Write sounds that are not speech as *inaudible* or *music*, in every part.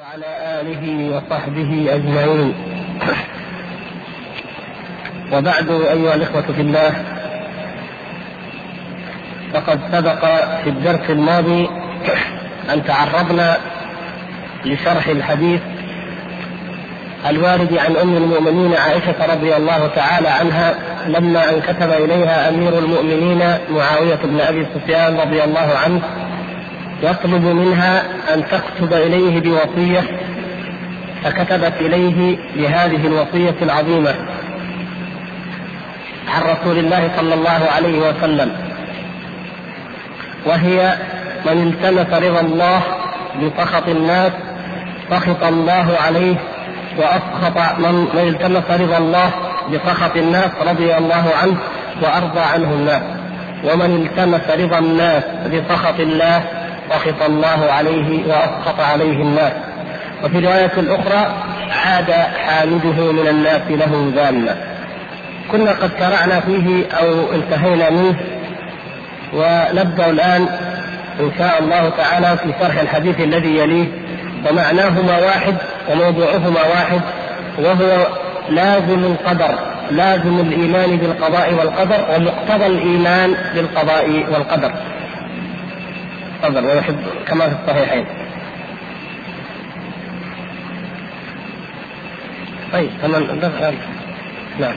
وعلى آله وصحبه أجمعين. وبعد أيها الإخوة في الله فقد سبق في الدرس الماضي أن تعرضنا لشرح الحديث الوارد عن أم المؤمنين عائشة رضي الله تعالى عنها لما أن كتب إليها أمير المؤمنين معاوية بن أبي سفيان رضي الله عنه يطلب منها أن تكتب إليه بوصية فكتبت إليه بهذه الوصية العظيمة عن رسول الله صلى الله عليه وسلم وهي من التمس رضا الله بسخط الناس سخط الله عليه وأسخط من, من التمس رضا الله بسخط الناس رضي الله عنه وأرضى عنه الناس ومن التمس رضا الناس بسخط الله سخط الله عليه واسقط عليه الناس. وفي رواية أخرى عاد حامده من الناس له ذاما كنا قد شرعنا فيه أو انتهينا منه ونبدأ الآن إن شاء الله تعالى في شرح الحديث الذي يليه. ومعناهما واحد وموضوعهما واحد وهو لازم القدر لازم الإيمان بالقضاء والقدر ومقتضى الإيمان بالقضاء والقدر. تفضل ويحب كما في الصحيحين. طيب تمام نعم.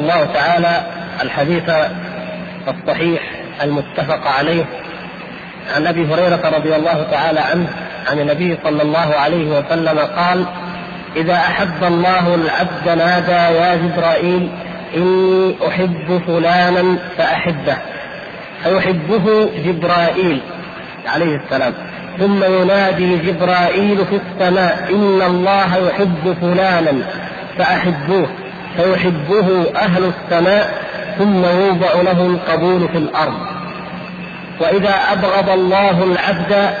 الله تعالى الحديث الصحيح المتفق عليه عن أبي هريرة رضي الله تعالى عنه عن النبي صلى الله عليه وسلم قال إذا أحب الله العبد نادى يا جبرائيل إني أحب فلانا فأحبه فيحبه جبرائيل عليه السلام ثم ينادي جبرائيل في السماء إن الله يحب فلانا فأحبوه. فيحبه أهل السماء ثم يوضع له القبول في الأرض. وإذا أبغض الله العبد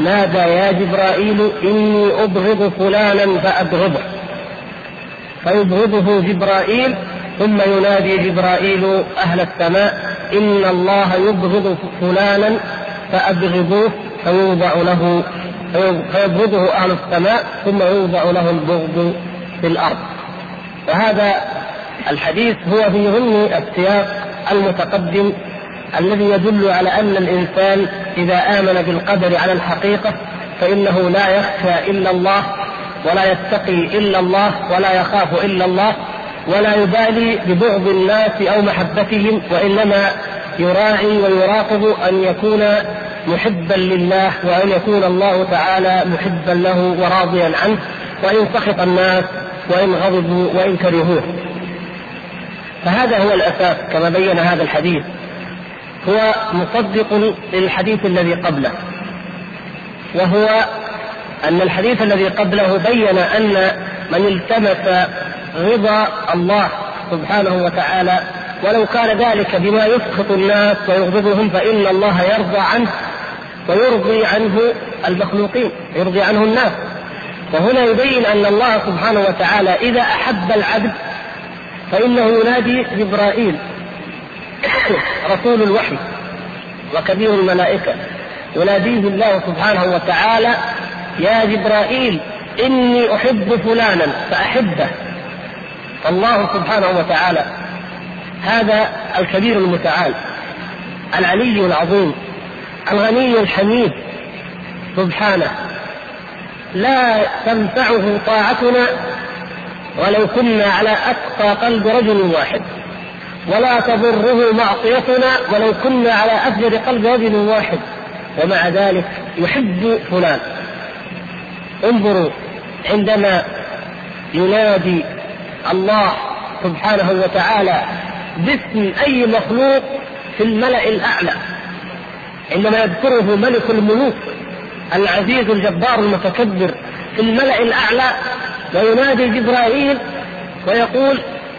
نادى يا جبرائيل إني أبغض فلانا فأبغضه. فيبغضه جبرائيل ثم ينادي جبرائيل أهل السماء إن الله يبغض فلانا فأبغضوه فيوضع له فيبغضه أهل السماء ثم يوضع له البغض في الأرض. وهذا الحديث هو في ضمن السياق المتقدم الذي يدل على أن الإنسان إذا آمن بالقدر على الحقيقة فإنه لا يخشى إلا الله ولا يتقي إلا الله ولا يخاف إلا الله ولا يبالي ببغض الناس أو محبتهم وإنما يراعي ويراقب أن يكون محبا لله وأن يكون الله تعالى محبا له وراضيا عنه وإن سخط الناس وإن غضبوا وإن كرهوه. فهذا هو الأساس كما بين هذا الحديث. هو مصدق للحديث الذي قبله. وهو أن الحديث الذي قبله بين أن من التمس رضا الله سبحانه وتعالى ولو كان ذلك بما يسخط الناس ويغضبهم فإن الله يرضى عنه ويرضي عنه المخلوقين يرضي عنه الناس. وهنا يبين أن الله سبحانه وتعالى إذا أحب العبد فإنه ينادي جبرائيل *coughs* رسول الوحي وكبير الملائكة. يناديه الله سبحانه وتعالى يا جبرائيل إني أحب فلانا فأحبه. الله سبحانه وتعالى هذا الكبير المتعال العلي العظيم الغني الحميد سبحانه. لا تنفعه طاعتنا ولو كنا على أتقى قلب رجل واحد. ولا تضره معصيتنا ولو كنا على أفجر قلب رجل واحد. ومع ذلك يحب فلان. انظروا عندما ينادي الله سبحانه وتعالى باسم أي مخلوق في الملأ الأعلى. عندما يذكره ملك الملوك العزيز الجبار المتكبر في الملأ الأعلى وينادي جبرائيل ويقول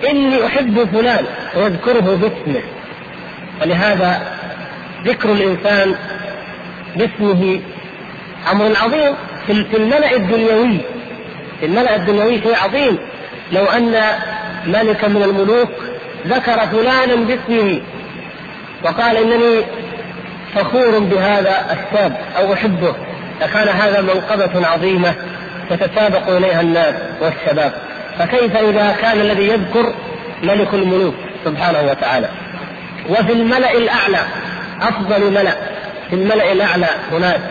إني أحب فلان ويذكره باسمه. ولهذا ذكر الإنسان باسمه أمر عظيم في الملأ الدنيوي. في الملأ الدنيوي شيء عظيم. لو أن ملكا من الملوك ذكر فلانا باسمه وقال إنني فخور بهذا الشاب أو أحبه. لكان هذا منقبة عظيمة يتسابق إليها الناس والشباب. فكيف إذا كان الذي يذكر ملك الملوك سبحانه وتعالى؟ وفي الملأ الأعلى أفضل ملأ في الملأ الأعلى هناك.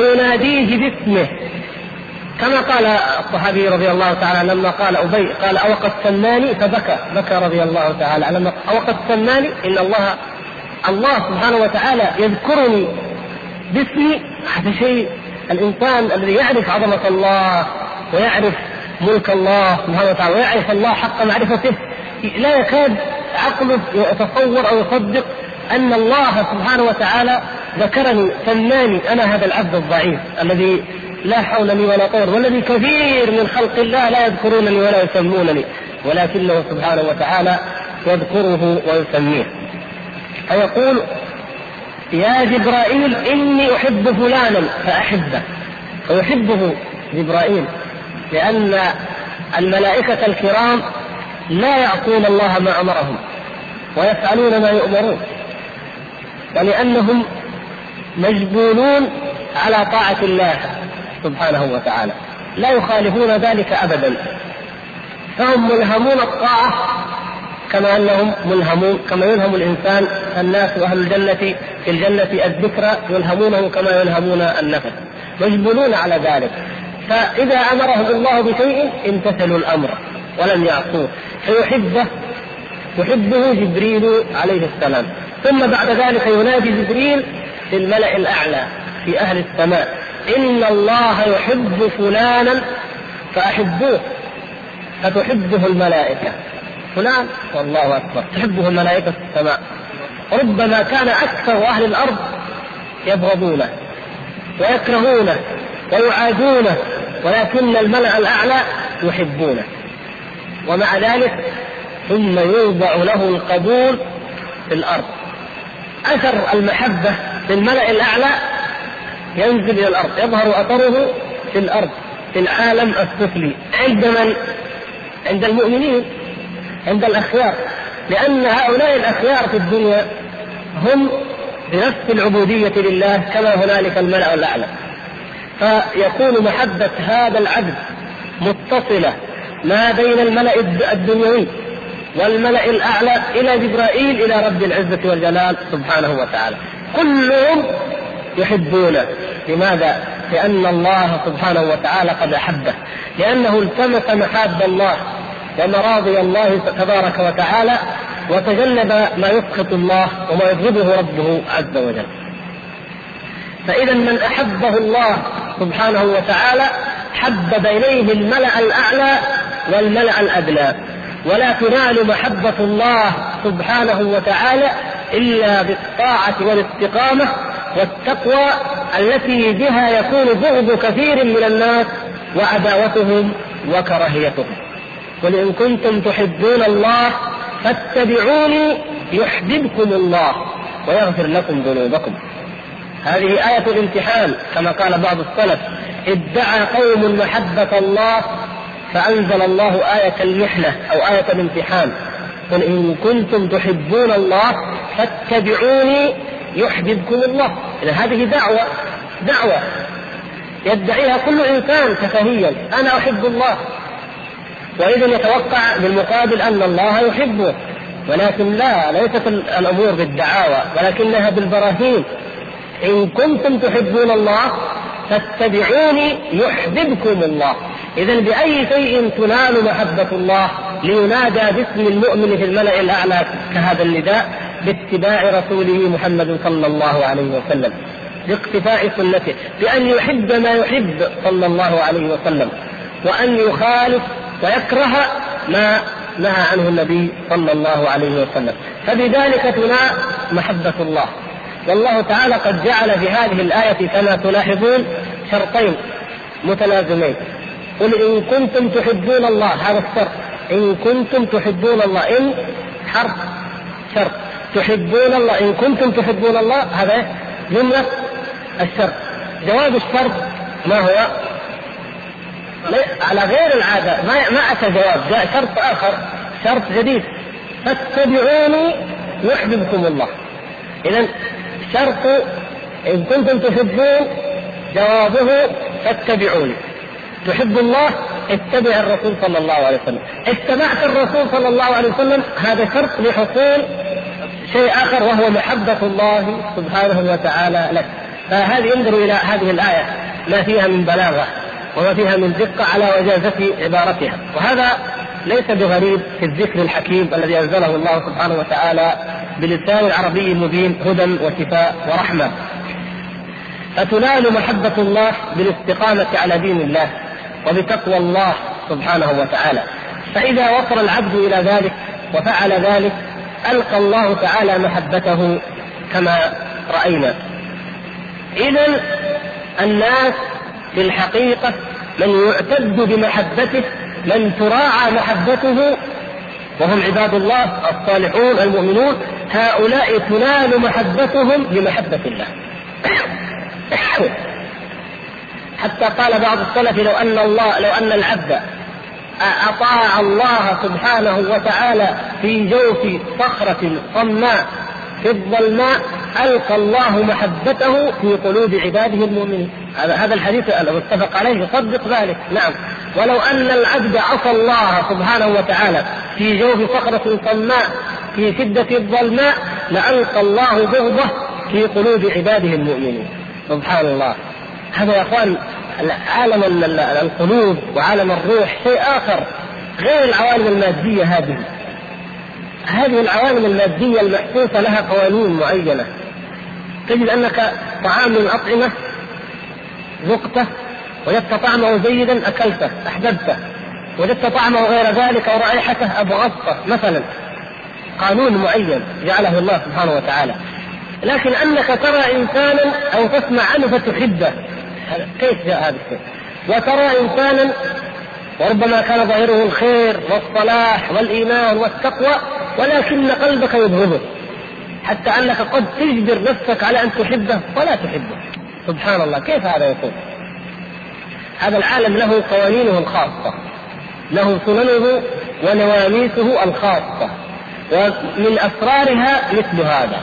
ويناديه باسمه. كما قال الصحابي رضي الله تعالى لما قال أبي قال اوقد سماني فبكى. بكى رضي الله تعالى لما اوقد سماني إن الله الله سبحانه وتعالى يذكرني باسمي. هذا شيء الإنسان الذي يعرف عظمة الله ويعرف ملك الله سبحانه وتعالى ويعرف الله حق معرفته لا يكاد عقله يتصور أو يصدق أن الله سبحانه وتعالى ذكرني سماني أنا هذا العبد الضعيف الذي لا حول لي ولا قوة والذي كثير من خلق الله لا يذكرونني ولا يسمونني ولكنه سبحانه وتعالى يذكره ويسميه. فيقول يا جبرائيل إني أحب فلانا فأحبه فيحبه جبرائيل لأن الملائكة الكرام لا يعصون الله ما أمرهم ويفعلون ما يؤمرون ولأنهم مجبولون على طاعة الله سبحانه وتعالى لا يخالفون ذلك أبدا فهم ملهمون الطاعة كما أنهم ملهمون كما يلهم الإنسان الناس وأهل الجنة في الجنة الذكرى يلهمونه كما يلهمون النفس. مجبولون على ذلك. فإذا أمرهم الله بشيء امتثلوا الأمر ولم يعصوه. فيحبه يحبه جبريل عليه السلام. ثم بعد ذلك ينادي جبريل في الملأ الأعلى في أهل السماء. إن الله يحب فلانا فأحبوه فتحبه الملائكة. فلان والله أكبر. تحبه الملائكة؟ في السماء ربما كان أكثر أهل الأرض يبغضونه ويكرهونه ويعادونه ولكن الملأ الأعلى يحبونه. ومع ذلك ثم يوضع له القبول في الأرض. أثر المحبة في الملأ الأعلى ينزل إلى الأرض يظهر أثره في الأرض في العالم السفلي عند من؟ عند المؤمنين. عند الأخيار لأن هؤلاء الأخيار في الدنيا هم بنفس العبودية لله كما هنالك الملأ الأعلى. فيكون محبة هذا العبد متصلة ما بين الملأ الدنيوي والملأ الأعلى إلى جبرائيل إلى رب العزة والجلال سبحانه وتعالى. كلهم يحبونه. لماذا؟ لأن الله سبحانه وتعالى قد أحبه لأنه التمس محاب الله ومراضي الله تبارك وتعالى وتجنب ما يسخط الله وما يبغضه ربه عز وجل. فإذا من أحبه الله سبحانه وتعالى حبب إليه الملأ الأعلى والملأ الأدنى. ولا تنال محبة الله سبحانه وتعالى إلا بالطاعة والاستقامة والتقوى التي بها يكون بغض كثير من الناس وعداوتهم وكراهيتهم. قل إن كنتم تحبون الله فاتبعوني يحببكم الله ويغفر لكم ذنوبكم. هذه آية الامتحان كما قال بعض السلف. ادعى قوم محبة الله فأنزل الله آية المحنة أو آية الامتحان. قل إن كنتم تحبون الله فاتبعوني يحببكم الله. إذا هذه دعوة دعوة. يدعيها كل إنسان تفاهيا. أنا أحب الله. وإذا يتوقع بالمقابل أن الله يحبه. ولكن لا ليست الأمور بالدعاوى ولكنها بالبراهين. إن كنتم تحبون الله فاتبعوني يحببكم الله. إذا بأي شيء تنال محبة الله لينادى باسم المؤمن في الملأ الأعلى كهذا النداء باتباع رسوله محمد صلى الله عليه وسلم باقتفاء سنته بأن يحب ما يحب صلى الله عليه وسلم وأن يخالف ويكره ما نهى عنه النبي صلى الله عليه وسلم. فبذلك تنال محبة الله. والله تعالى قد جعل في هذه الآية كما تلاحظون شرطين متلازمين قل إن كنتم تحبون الله هذا الشرط. إن كنتم تحبون الله إن حرف شرط. تحبون الله إن كنتم تحبون الله هذا جملة الشرط. جواب الشرط ما هو؟ على غير العادة. ما ما أتى جواب. جاء شرط آخر شرط جديد. فاتبعوني يحببكم الله. إذا شرط إن كنتم تحبون جوابه فاتبعوني. تحب الله؟ اتبع الرسول صلى الله عليه وسلم. اتبعت الرسول صلى الله عليه وسلم هذا شرط لحصول شيء آخر وهو محبة الله سبحانه وتعالى لك فهذه انظروا إلى هذه الآية ما فيها من بلاغة. وما فيها من دقة على وجازة عبارتها. وهذا ليس بغريب في الذكر الحكيم الذي أنزله الله سبحانه وتعالى بلسان عربي مبين هدى وشفاء ورحمة. فتنال محبة الله بالاستقامة على دين الله وبتقوى الله سبحانه وتعالى. فإذا وصل العبد إلى ذلك وفعل ذلك ألقى الله تعالى محبته كما رأينا. إذا الناس في الحقيقة من يعتد بمحبته من تراعى محبته. وهم عباد الله الصالحون المؤمنون هؤلاء تنال محبتهم بمحبة الله. *coughs* حتى قال بعض السلف لو أن الله لو أن العبد أطاع الله سبحانه وتعالى في جوف صخرة صماء في الظلماء ألقى الله محبته في قلوب عباده المؤمنين. هذا هذا الحديث المتفق عليه يصدق ذلك. نعم. ولو أن العبد عصى الله سبحانه وتعالى في جوف صخرة صماء في شدة الظلماء لألقى الله بغضه في قلوب عباده المؤمنين. سبحان الله. هذا يا أخوان عالم القلوب وعالم الروح شيء آخر غير العوالم المادية هذه. هذه العوالم المادية المحسوسه لها قوانين معينة. تجد أنك طعام من الاطعمه ذقته وجدت طعمه جيدا أكلته أحببته. وجدت طعمه غير ذلك ورائحته أبغضته مثلا. قانون معين جعله الله سبحانه وتعالى. لكن أنك ترى انسانا أو تسمع عنه فتحبه. كيف جاء هذا الشيء؟ وترى انسانا وربما كان ظاهره الخير والصلاح والإيمان والتقوى ولكن قلبك يبغضه. حتى أنك قد تجبر نفسك على أن تحبه ولا تحبه. سبحان الله كيف هذا يكون؟ هذا العالم له قوانينه الخاصة له سننه ونواميسه الخاصة ومن أسرارها مثل هذا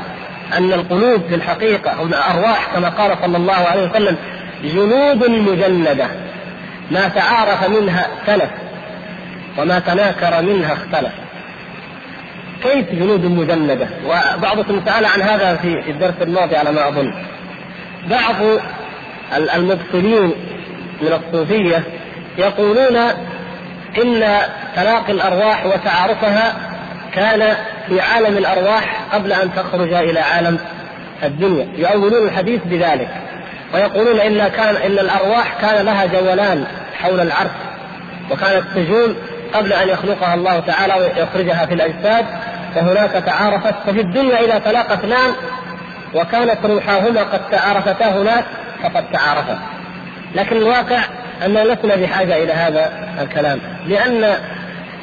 أن القلوب في الحقيقة أو الأرواح كما قال صلى الله عليه وسلم جنود مجندة. ما تعارف منها اختلف وما تناكر منها اختلف. كيف جنود مجندة؟ وبعضكم سأل عن هذا في الدرس الماضي على ما أظن. بعض المبطلين من الصوفية يقولون إن تلاقي الأرواح وتعارفها كان في عالم الأرواح قبل أن تخرج إلى عالم الدنيا. يؤولون الحديث بذلك. ويقولون إن كان إن الأرواح كان لها جولان حول العرش وكانت تجول قبل أن يخلقها الله تعالى ويخرجها في الأجساد. فهناك تعارفت ففي الدنيا اذا تلاقى اثنان وكانت روحاهما قد تعارفتا هناك فقد تعارفا. لكن الواقع اننا لسنا بحاجة إلى هذا الكلام لأن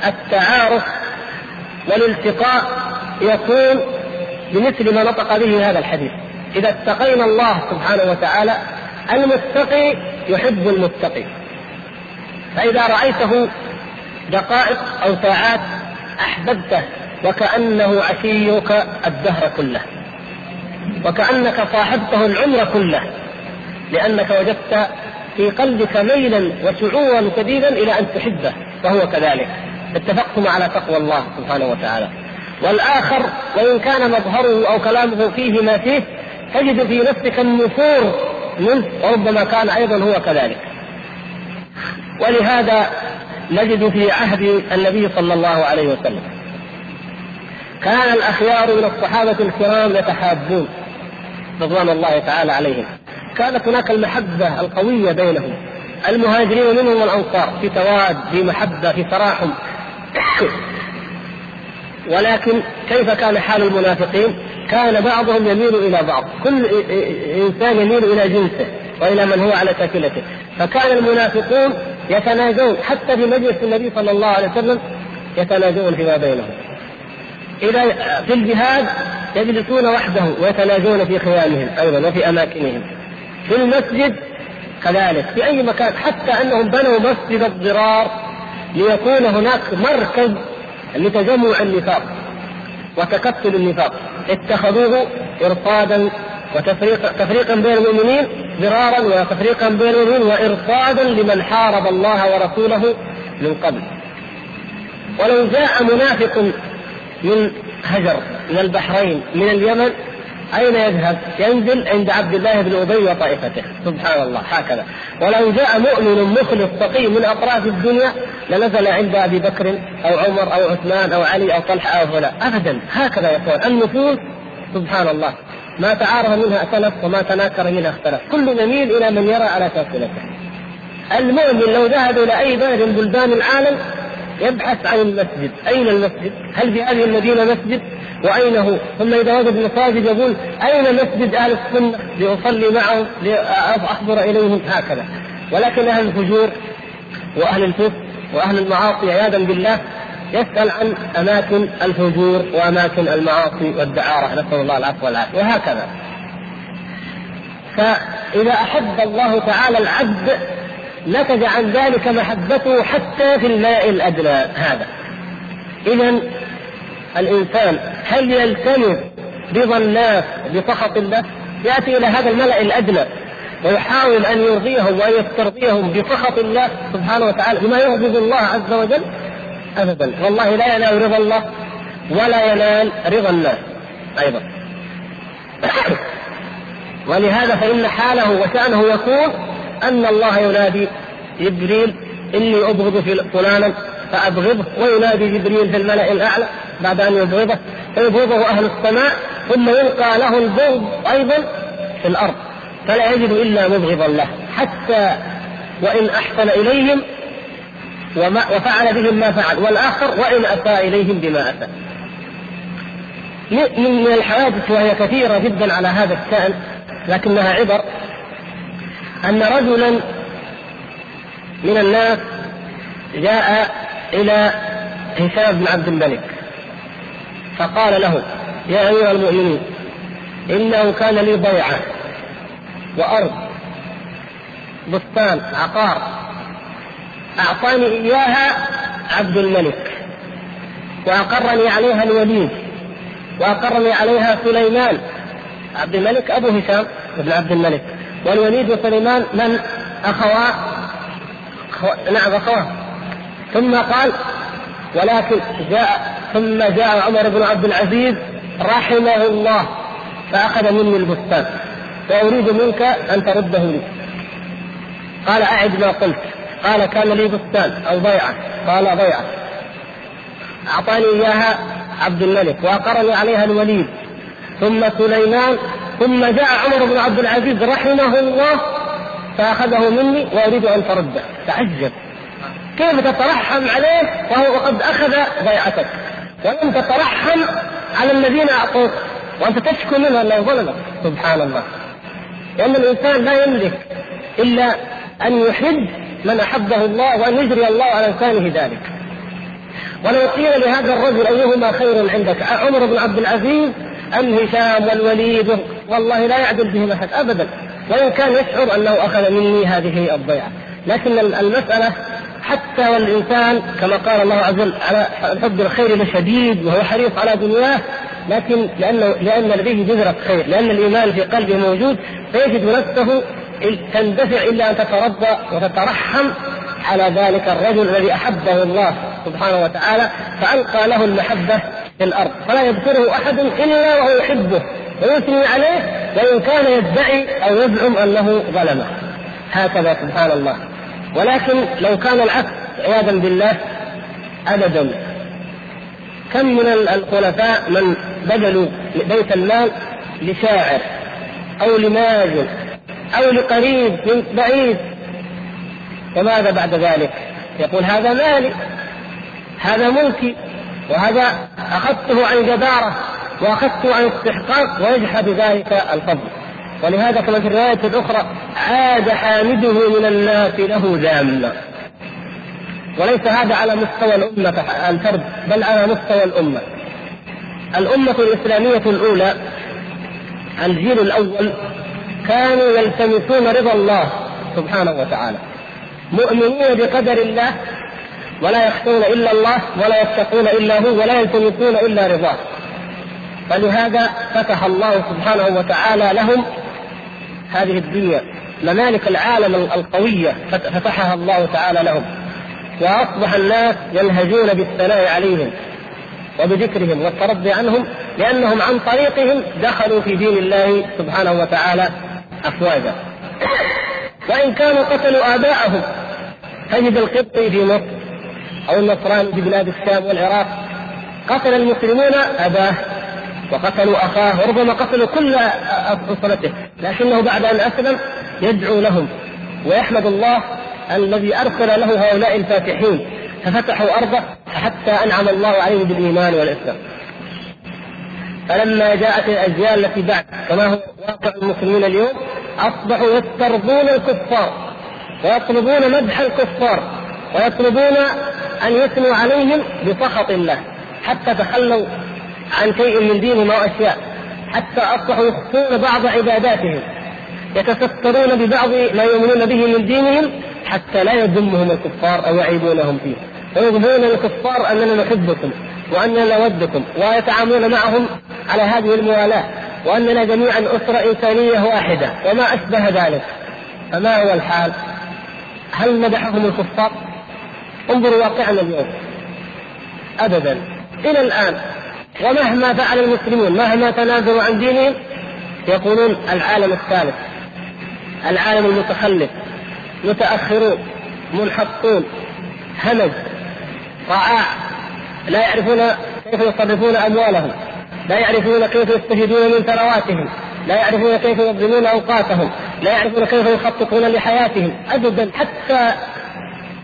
التعارف والالتقاء يكون بمثل ما نطق به هذا الحديث. إذا اتقينا الله سبحانه وتعالى المتقي يحب المتقي. فإذا رأيته دقائق أو ساعات أحببته وكأنه عشيك الدهر كله. وكأنك صاحبته العمر كله. لأنك وجدت في قلبك ميلا وشعورا شديدا إلى أن تحبه وهو كذلك. اتفقتم على تقوى الله سبحانه وتعالى. والآخر وإن كان مظهره أو كلامه فيه ما فيه تجد في نفسك النفور منه وربما كان أيضا هو كذلك. ولهذا نجد في عهد النبي صلى الله عليه وسلم كان الأخيار من الصحابة الكرام يتحابون رضوان الله تعالى عليهم. كانت هناك المحبة القوية بينهم. المهاجرين منهم والأنصار في تواد في محبة في تراحم. *coughs* ولكن كيف كان حال المنافقين؟ كان بعضهم يميل إلى بعض، كل إنسان يميل إلى جنسه وإلى من هو على شاكلته، فكان المنافقون يتناجون حتى في مجلس النبي صلى الله عليه وسلم يتناجون فيما بينهم. إذا في الجهاد يجلسون وحدهم ويتناجون في خيامهم أيضا وفي أماكنهم. في المسجد كذلك في أي مكان حتى أنهم بنوا مسجد الضرار ليكون هناك مركز لتجمع النفاق وتكتل النفاق اتخذوه إرصادا وتفريق تفريقا بين المؤمنين ضرارا وتفريقا بين المؤمنين وإرصادا لمن حارب الله ورسوله من قبل ولو جاء منافق من هجر من البحرين من اليمن. أين يذهب؟ ينزل عند عبد الله بن أبي وطائفته. سبحان الله هكذا. ولو جاء مؤمن مخلص تقي من أطراف الدنيا لنزل عند أبي بكر أو عمر أو عثمان أو علي أو طلحة أو فلان أبدا هكذا يقول. النفوس سبحان الله ما تعارف منها اختلف وما تناكر منها اختلف. كل يميل إلى من يرى على شاكلته المؤمن لو ذهب إلى أي بلد من بلدان العالم يبحث عن المسجد. أين المسجد؟ هل في هذه المدينة مسجد؟ وأين هو؟ ثم إذا وجد مساجد يقول أين مسجد أهل السنة؟ لأصلي معهم لاحضر إليهم هكذا. ولكن أهل الفجور وأهل الفسق وأهل المعاصي عياذا بالله يسأل عن أماكن الفجور وأماكن المعاصي والدعارة. نسأل الله العفو والعافية. وهكذا. فإذا أحب الله تعالى العبد نتج عن ذلك محبته حتى في الماء الأدنى هذا. إذا الإنسان هل يلتمس رضا الناس بسخط الله؟ يأتي إلى هذا الملأ الأدنى ويحاول أن يرضيهم وأن يسترضيهم بسخط الله سبحانه وتعالى بما يغضب الله عز وجل؟ ابدا. والله لا ينال رضا الله ولا ينال رضا الناس أيضا. *coughs* ولهذا فإن حاله وشأنه يكون أن الله ينادي جبريل إني أبغض في فلانا فأبغضه وينادي جبريل في الملأ الأعلى بعد أن يبغضه فيبغضه أهل السماء ثم يلقى له البغض أيضا في الأرض. فلا يجد إلا مبغضا له. حتى وإن أحسن إليهم وما وفعل بهم ما فعل. والآخر وإن أساء إليهم بما أساء. من الحوادث وهي كثيرة جدا على هذا الشأن لكنها عبر أن رجلا من الناس جاء إلى هشام بن عبد الملك فقال له يا أمير المؤمنين إنه كان لي ضيعة وأرض بستان عقار أعطاني إياها عبد الملك وأقرني عليها الوليد وأقرني عليها سليمان. عبد الملك أبو هشام بن عبد الملك. والوليد وسليمان من أخوا نعم أخواه ثم قال ولكن جاء ثم جاء عمر بن عبد العزيز رحمه الله فأخذ مني البستان وأريد منك أن ترده لي. قال أعد ما قلت. قال كان لي بستان أو ضيعة. قال ضيعة. أعطاني إياها عبد الملك وأقرني عليها الوليد. ثم سليمان ثم جاء عمر بن عبد العزيز رحمه الله فأخذه مني وأريد أن ترده تعجب. كيف تترحم عليه؟ وهو وقد أخذ بيعتك. ولم تترحم على الذين أعطوك. وأنت تشكو منه أنه ظلمك. سبحان الله. لأن الإنسان لا يملك إلا أن يحب من أحبه الله وأن يجري الله على لسانه ذلك. ولو قيل لهذا الرجل أيهما خير عندك؟ عمر بن عبد العزيز أم هشام والوليد والله لا يعدل بهم أحد أبدا. وإن كان يشعر أنه أخذ مني هذه الضيعة. لكن المسألة حتى والإنسان كما قال الله عز وجل على حب الخير لشديد وهو حريص على دنياه لكن لأنه لأن لديه بذرة خير لأن الإيمان في قلبه موجود فيجد نفسه تندفع إلا أن تترضى وتترحم على ذلك الرجل الذي أحبه الله سبحانه وتعالى فألقى له المحبة في الأرض. فلا يذكره أحد إلا وهو يحبه. ويثني عليه وإن كان يدعي أو يزعم أنه ظلمه. هكذا سبحان الله. ولكن لو كان العكس عياذا بالله أبدا. كم من الخلفاء من بذلوا بيت المال لشاعر أو لماجد أو لقريب من بعيد. وماذا بعد ذلك؟ يقول هذا مالي هذا ملكي وهذا أخذته عن جدارة وأخذته عن استحقاق ويجحد ذلك الفضل. ولهذا كما في الرواية الأخرى عاد حامده من الناس له ذاما وليس هذا على مستوى الأمة الفرد بل على مستوى الأمة. الأمة الإسلامية الأولى الجيل الأول كانوا يلتمسون رضا الله سبحانه وتعالى. مؤمنين بقدر الله ولا يخشون إلا الله ولا يتقون إلا هو ولا يلتمسون إلا رضاه. فلهذا فتح الله سبحانه وتعالى لهم هذه الدنيا ممالك العالم القوية فتحها الله تعالى لهم. وأصبح الناس ينهجون بالثناء عليهم وبذكرهم والترضي عنهم لأنهم عن طريقهم دخلوا في دين الله سبحانه وتعالى أفواجا. وإن كانوا قتلوا آباءهم تجد القبطي في مصر أو النصراني في بلاد الشام والعراق قتل المسلمون أباه. وقتلوا أخاه وربما قتلوا كل أسرته لكنه بعد أن أسلم يدعو لهم ويحمد الله الذي أرسل له هؤلاء الفاتحين ففتحوا أرضه حتى أنعم الله عليهم بالإيمان والإسلام. فلما جاءت الأجيال التي بعد كما هو واقع المسلمين اليوم أصبحوا يسترضون الكفار ويطلبون مدح الكفار ويطلبون أن يثنوا عليهم بسخط الله حتى تخلوا عن شيء من دينهم أو أشياء حتى أصبحوا يخفون بعض عباداتهم يتسترون ببعض ما يؤمنون به من دينهم حتى لا يذمهم الكفار أو يعيبونهم فيه ويظهرون للكفار أننا نحبكم وأننا نودكم ويتعاملون معهم على هذه الموالاة وأننا جميعا أسرة إنسانية واحدة وما أشبه ذلك فما هو الحال؟ هل مدحهم الكفار؟ انظروا واقعنا اليوم ابدا إلى الآن ومهما فعل المسلمون مهما تنازلوا عن دينهم يقولون العالم الثالث العالم المتخلف متأخرون منحطون همج رعاع لا يعرفون كيف يصرفون أموالهم لا يعرفون كيف يستفيدون من ثرواتهم لا يعرفون كيف ينظمون أوقاتهم لا يعرفون كيف يخططون لحياتهم أبدا حتى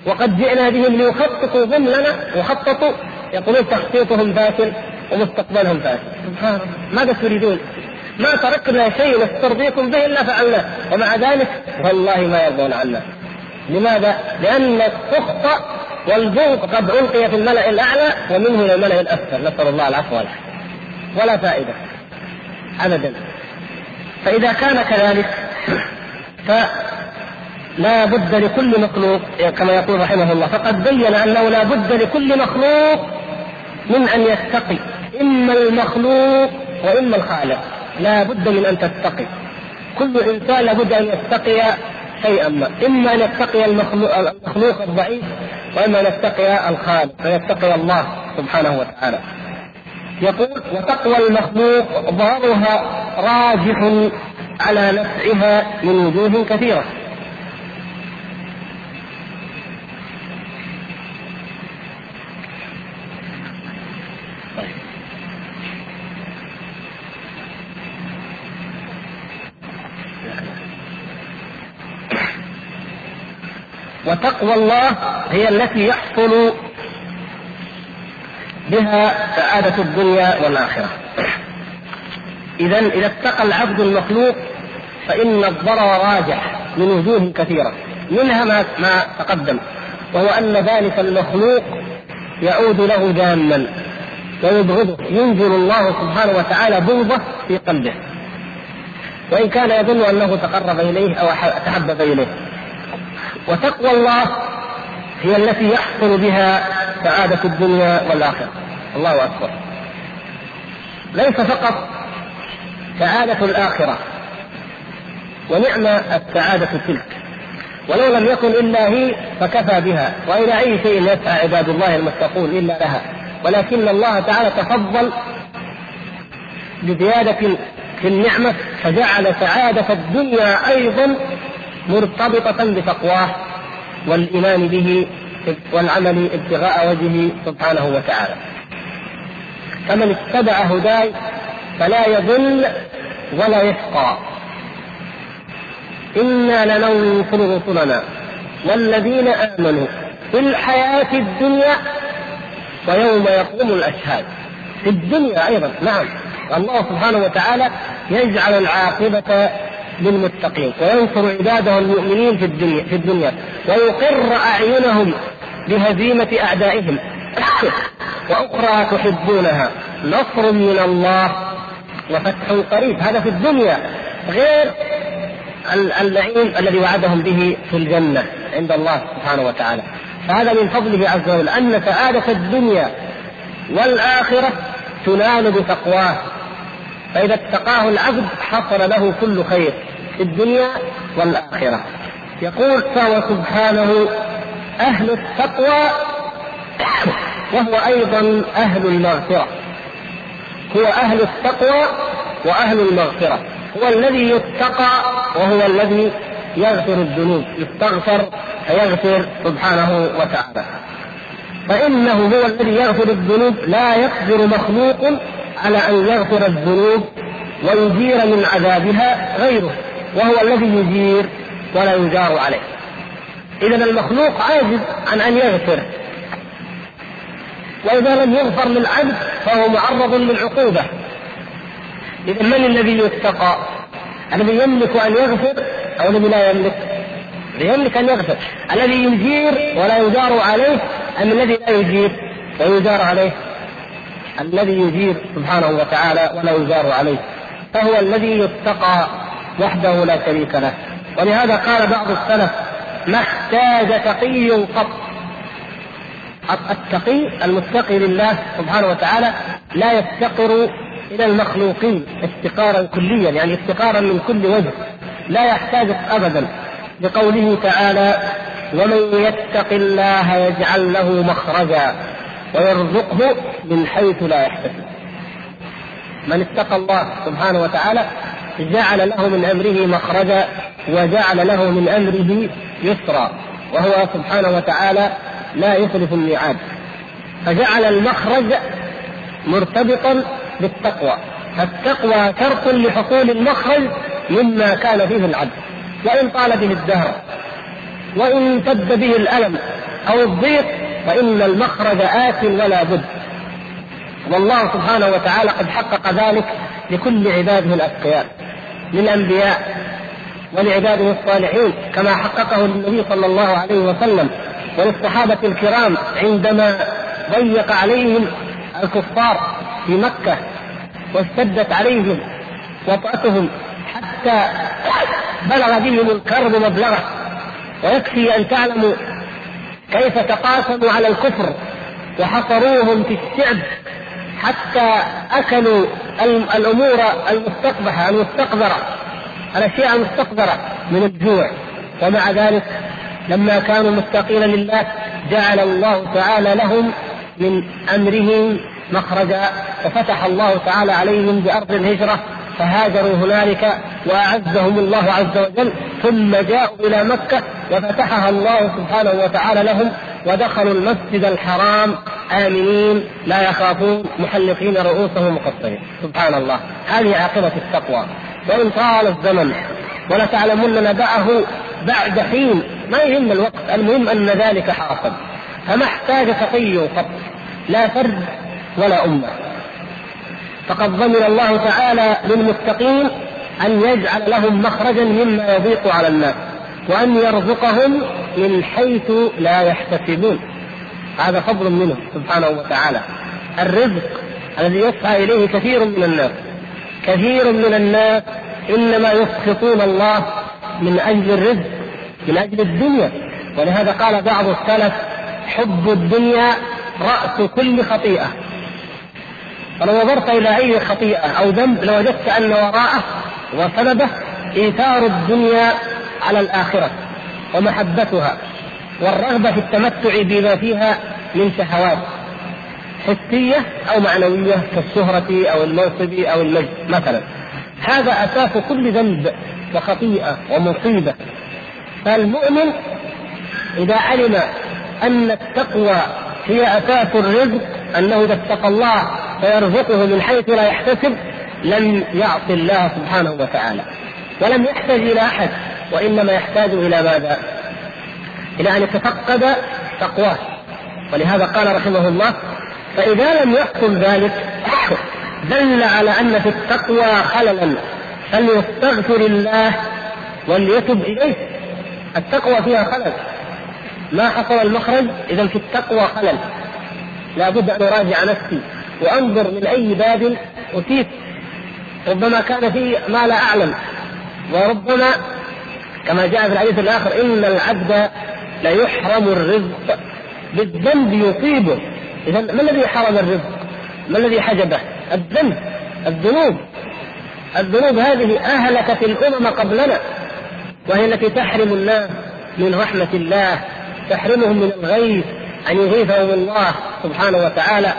وقد جئنا بهم ليخططوا ضمننا وخططوا يقولون تخطيطهم فاشل ومستقبلهم فاسد سبحان الله ماذا تريدون؟ ما تركنا شيء نسترضيكم به إلا فعلناه. ومع ذلك والله ما يرضون عنا. لماذا؟ لأن السخط والبغض قد ألقي في الملأ الأعلى ومنه إلى الملأ الأسفل. نسأل الله العفو والعافية. ولا فائدة. ابدا. فإذا كان كذلك فلا بد لكل مخلوق كما يقول رحمه الله فقد بين أنه لا بد لكل مخلوق من أن يتقي إما المخلوق وإما الخالق. لا بد من أن تتقي. كل إنسان لابد أن يتقي شيئا ما. إما أن يتقي المخلوق, المخلوق الضعيف وإما أن يتقي الخالق فيتقي الله سبحانه وتعالى. يقول وتقوى المخلوق ضررها راجح على نفعها من وجوه كثيرة. وتقوى الله هي التي يحصل بها سعادة الدنيا والآخرة. إذا إذا اتقى العبد المخلوق فإن الضرر راجح من وجوه كثيرة. منها ما ما تقدم وهو أن ذلك المخلوق يعود له جاما ويبغضه. ينزل الله سبحانه وتعالى بغضه في قلبه. وإن كان يظن أنه تقرب إليه أو تحبب إليه. وتقوى الله هي التي يحصل بها سعادة الدنيا والآخرة. الله أكبر. ليس فقط سعادة الآخرة ونعم السعادة تلك. ولو لم يكن إلا هي فكفى بها. وإلى أي شيء يسعى عباد الله المتقون إلا لها. ولكن الله تعالى تفضل بزيادة في النعمة فجعل سعادة الدنيا أيضا مرتبطة بتقواه والإيمان به والعمل ابتغاء وجهه سبحانه وتعالى. فمن اتبع هداي فلا يضل ولا يشقى. إنا لننصر رسلنا والذين آمنوا في الحياة الدنيا ويوم يقوم الأشهاد. في الدنيا أيضا نعم. الله سبحانه وتعالى يجعل العاقبة للمتقين وينصر عباده المؤمنين في الدنيا في الدنيا ويقر أعينهم بهزيمة أعدائهم. *coughs* وأخرى تحبونها نصر من الله وفتح قريب. هذا في الدنيا غير النعيم الذي وعدهم به في الجنة عند الله سبحانه وتعالى. فهذا من فضله عز وجل أن سعادة الدنيا والآخرة تنال بتقواه. فإذا اتقاه العبد حصل له كل خير في الدنيا والآخرة. يقول فهو سبحانه أهل التقوى وهو أيضا أهل المغفرة. هو أهل التقوى وأهل المغفرة. هو الذي يتقى وهو الذي يغفر الذنوب. يستغفر فيغفر سبحانه وتعالى. فإنه هو الذي يغفر الذنوب. لا يقدر مخلوق على أن يغفر الذنوب ويجير من عذابها غيره وهو الذي يجير ولا يجار عليه إذا المخلوق عاجز عن أن يغفر وإذا لم يغفر للعبد فهو معرض للعقوبة إذا من الذي يتقى؟ الذي يملك أن يغفر أو الذي لا يملك؟ يملك أن يغفر الذي يجير ولا يجار عليه أم الذي لا يجير ويجار عليه؟ الذي يجير سبحانه وتعالى ولا يجار عليه فهو الذي يتقى وحده لا شريك له. ولهذا قال بعض السلف ما احتاج تقي قط. التقي المتقي لله سبحانه وتعالى لا يفتقر إلى المخلوقين افتقارا كليا يعني افتقارا من كل وجه لا يحتاج أبدا. لقوله تعالى ومن يتق الله يجعل له مخرجا. ويرزقه من حيث لا يحتسب. من اتقى الله سبحانه وتعالى جعل له من أمره مخرجا وجعل له من أمره يسرا وهو سبحانه وتعالى لا يخلف الميعاد. فجعل المخرج مرتبطا بالتقوى. فالتقوى شرط لحصول المخرج مما كان فيه العبد وإن طال به الدهر وإن امتد به الألم أو الضيق فإن المخرج آت ولا بد. والله سبحانه وتعالى قد حقق ذلك لكل عباده الأتقياء للأنبياء ولعباده الصالحين كما حققه للنبي صلى الله عليه وسلم وللصحابة الكرام عندما ضيق عليهم الكفار في مكة واشتدت عليهم وطأتهم حتى بلغ بهم الكرب مبلغه ويكفي أن تعلموا كيف تقاسموا على الكفر وحصروهم في الشعب حتى أكلوا الأمور المستقبحة المستقذرة الأشياء المستقذرة من الجوع. ومع ذلك لما كانوا متقين لله جعل الله تعالى لهم من أمرهم مخرجا وفتح الله تعالى عليهم بأرض الهجرة فهاجروا هنالك وأعزهم الله عز وجل ثم جاءوا إلى مكة وفتحها الله سبحانه وتعالى لهم ودخلوا المسجد الحرام آمنين لا يخافون محلقين رؤوسهم مقصرين سبحان الله. هذه عاقبة التقوى. وإن طال الزمن ولتعلمن نبأه بعد حين ما يهم الوقت المهم أن ذلك حاصل. فما احتاج تقي قط لا فرد ولا أمة. فقد ضمن الله تعالى للمتقين أن يجعل لهم مخرجا مما يضيق على الناس وأن يرزقهم من حيث لا يحتسبون. هذا فضل منه سبحانه وتعالى. الرزق الذي يسعى إليه كثير من الناس. كثير من الناس إنما يسخطون الله من أجل الرزق من أجل الدنيا. ولهذا قال بعض السلف حب الدنيا رأس كل خطيئة. فلو نظرت إلى أي خطيئة أو ذنب لوجدت أن وراءه وسببه إيثار الدنيا على الآخرة ومحبتها والرغبة في التمتع بما فيها من شهوات حسية أو معنوية كالشهره أو المنصب أو المجد مثلا. هذا أساس كل ذنب وخطيئة ومصيبة. فالمؤمن إذا علم أن التقوى هي أساس الرزق أنه إذا اتقى الله فيرزقه من حيث لا يحتسب لم يعص الله سبحانه وتعالى ولم يحتاج إلى أحد وإنما يحتاج إلى ماذا؟ إلى أن يتفقد تقواه. ولهذا قال رحمه الله فإذا لم يحصل ذلك دل على أن في التقوى خللا فليستغفر الله وليتب إليه. التقوى فيها خلل. ما حصل المخرج اذا في التقوى خلل. لابد أن أراجع نفسي وأنظر من أي باب أتيت. ربما كان فيه ما لا أعلم. وربما كما جاء في الحديث الآخر إن العبد ليحرم الرزق بالذنب يصيبه. اذا ما الذي حرم الرزق؟ ما الذي حجبه؟ الذنب الذنوب. الذنوب هذه أهلكت الأمم قبلنا وهي التي تحرم الناس من رحمة الله. تحرمهم من الغيث أن يغيثهم الله سبحانه وتعالى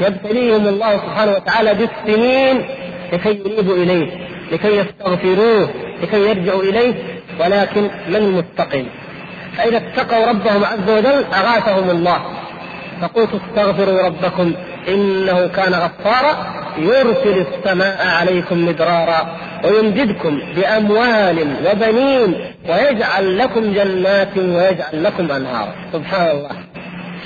يبتليهم الله سبحانه وتعالى بالسنين لكي ينيبوا إليه لكي يستغفروه لكي يرجعوا إليه ولكن من المتقين؟ فإذا اتقوا ربهم عز وجل أغاثهم الله فقلت استغفروا ربكم إنه كان غفارا يرسل السماء عليكم مدرارا ويمددكم بأموال وبنين ويجعل لكم جنات ويجعل لكم انهارا سبحان الله.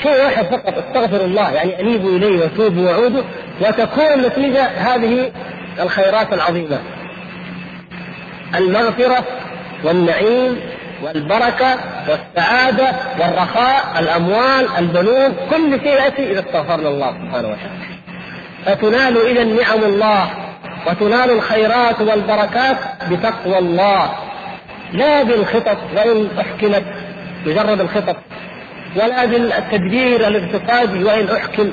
شيء واحد فقط استغفر الله. يعني أنيبوا إليه وتوبوا وعودوا وتكون النتيجه هذه الخيرات العظيمة. المغفرة والنعيم والبركة والسعادة والرخاء الأموال البنون كل شيء يأتي إذا استغفرنا الله سبحانه وتعالى. فتنال إذا نعم الله وتنال الخيرات والبركات بتقوى الله. لا بالخطط وإن أحكمت مجرد الخطط ولا بالتدبير الاقتصادي وإن أحكم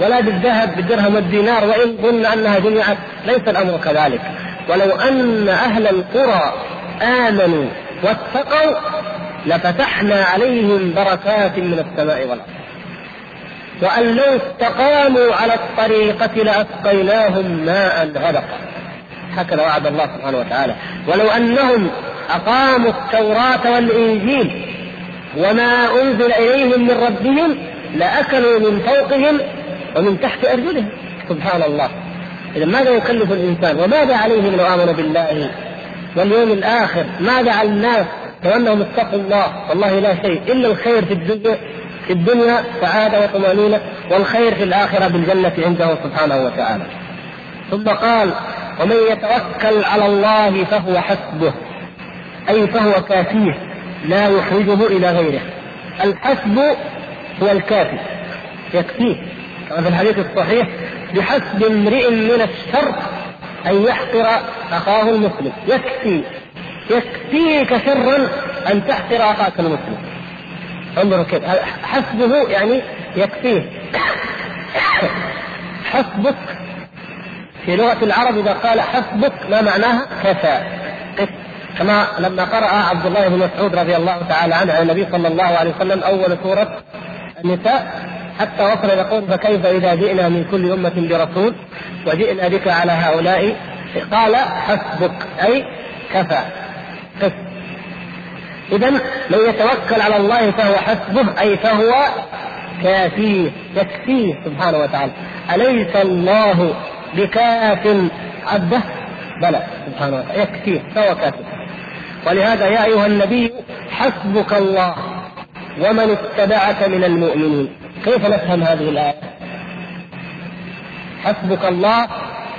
ولا بالذهب بالدرهم والدينار وإن ظن أنها جمعت. ليس الأمر كذلك. ولو أن أهل القرى آمنوا واتقوا لفتحنا عليهم بركات من السماء والأرض. وأن لو استقاموا على الطريقة لأسقيناهم ماء غدقا. هكذا وعد الله سبحانه وتعالى. ولو أنهم أقاموا التوراة والإنجيل وما أنزل إليهم من ربهم لأكلوا من فوقهم ومن تحت أرجلهم. سبحان الله. إذا ماذا يكلف الإنسان؟ وماذا عليهم لو آمنوا بالله واليوم الآخر ماذا على الناس لو أنهم اتقوا الله. والله لا شيء. إلا الخير في الدنيا في الدنيا سعادة وطمأنينة والخير في الآخرة بالجنة عنده سبحانه وتعالى. ثم قال ومن يتوكل على الله فهو حسبه. أي فهو كافيه لا يخرجه إلى غيره. الحسب هو الكافي يكفيه. كما في الحديث الصحيح بحسب امرئ من الشر أن يحقر أخاه المسلم. يكفي يكفيك شرا أن تحقر أخاك المسلم. انظروا كيف. حسبه يعني يكفيه. *coughs* حسبك. في لغة العرب إذا قال حسبك ما معناها؟ كفى. كما لما قرأ عبد الله بن مسعود رضي الله تعالى عنه عن النبي صلى الله عليه وسلم أول سورة النساء حتى وصل يقول فكيف إذا جئنا من كل أمة برسول وجئنا بك على هؤلاء؟ قال حسبك أي كفى. إذا من يتوكل على الله فهو حسبه أي فهو كافيه يكفيه سبحانه وتعالى. أليس الله بكاف عبده؟ بلى سبحانه وتعالى يكفيه فهو كافيه ولهذا يا أيها النبي حسبك الله. ومن اتبعك من المؤمنين. كيف نفهم هذه الآية؟ حسبك الله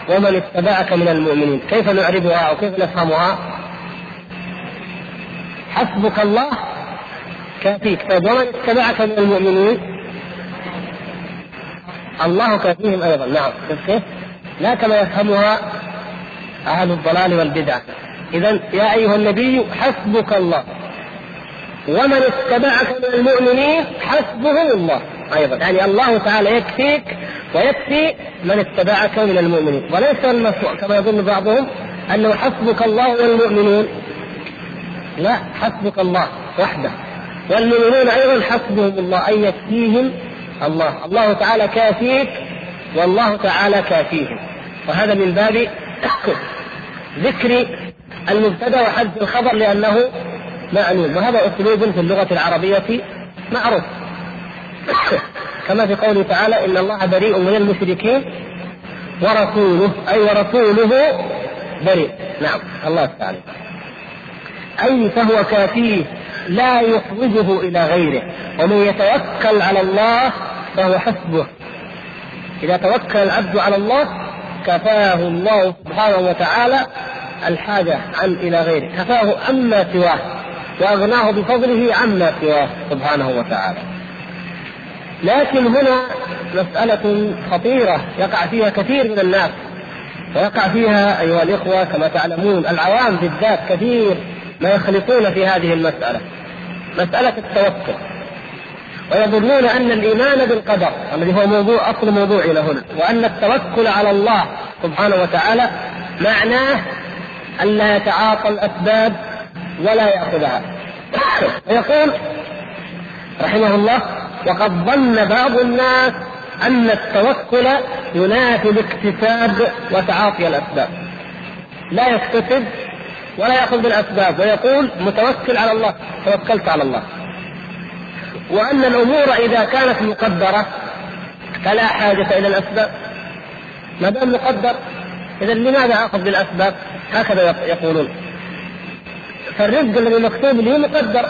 ومن اتبعك من المؤمنين. كيف نعربها أو كيف نفهمها؟ حسبك الله كافيك. طيب ومن اتبعك من المؤمنين؟ الله كافيهم أيضا. نعم. كيف؟ لا كما يفهمها أهل الضلال والبدع. اذا يا أيها النبي حسبك الله. ومن اتبعك من المؤمنين حسبهم الله. أيضا. يعني الله تعالى يكفيك ويكفي من اتبعك من المؤمنين. وليس المشروع كما يظن بعضهم أنه حسبك الله والمؤمنون. لا حسبك الله وحده. والمؤمنون أيضا حسبهم الله أي يكفيهم الله. الله تعالى كافيك والله تعالى كافيهم. وهذا من باب *coughs* ذكر المبتدأ وحذف الخبر لأنه معلوم وهذا أسلوب في اللغة العربية معروف. *coughs* كما في قوله تعالى إن الله بريء من المشركين ورسوله أي ورسوله بريء. نعم الله تعالى. أي فهو كافيه لا يحوجه إلى غيره. ومن يتوكل على الله فهو حسبه. إذا توكل العبد على الله كفاه الله سبحانه وتعالى الحاجة عن إلى غيره. كفاه عما سواه. وأغناه بفضله عما سواه سبحانه وتعالى. لكن هنا مسألة خطيرة يقع فيها كثير من الناس ويقع فيها أيها الإخوة كما تعلمون العوام بالذات كثير ما يخلطون في هذه المسألة مسألة التوكل ويظنون أن الإيمان بالقدر الذي هو موضوع أصل موضوعنا هنا وأن التوكل على الله سبحانه وتعالى معناه ألا يتعاطى الأسباب ولا يأخذها. ويقول رحمه الله وقد ظن بعض الناس أن التوكل ينافي الاكتساب وتعاطي الأسباب. لا يكتسب ولا يأخذ بالأسباب. ويقول متوكل على الله توكلت على الله. وأن الأمور إذا كانت مقدرة فلا حاجة إلى الأسباب. ما دام مقدر اذا لماذا أخذ بالأسباب؟ هكذا يقولون. فالرزق الذي مكتوب لي مقدر.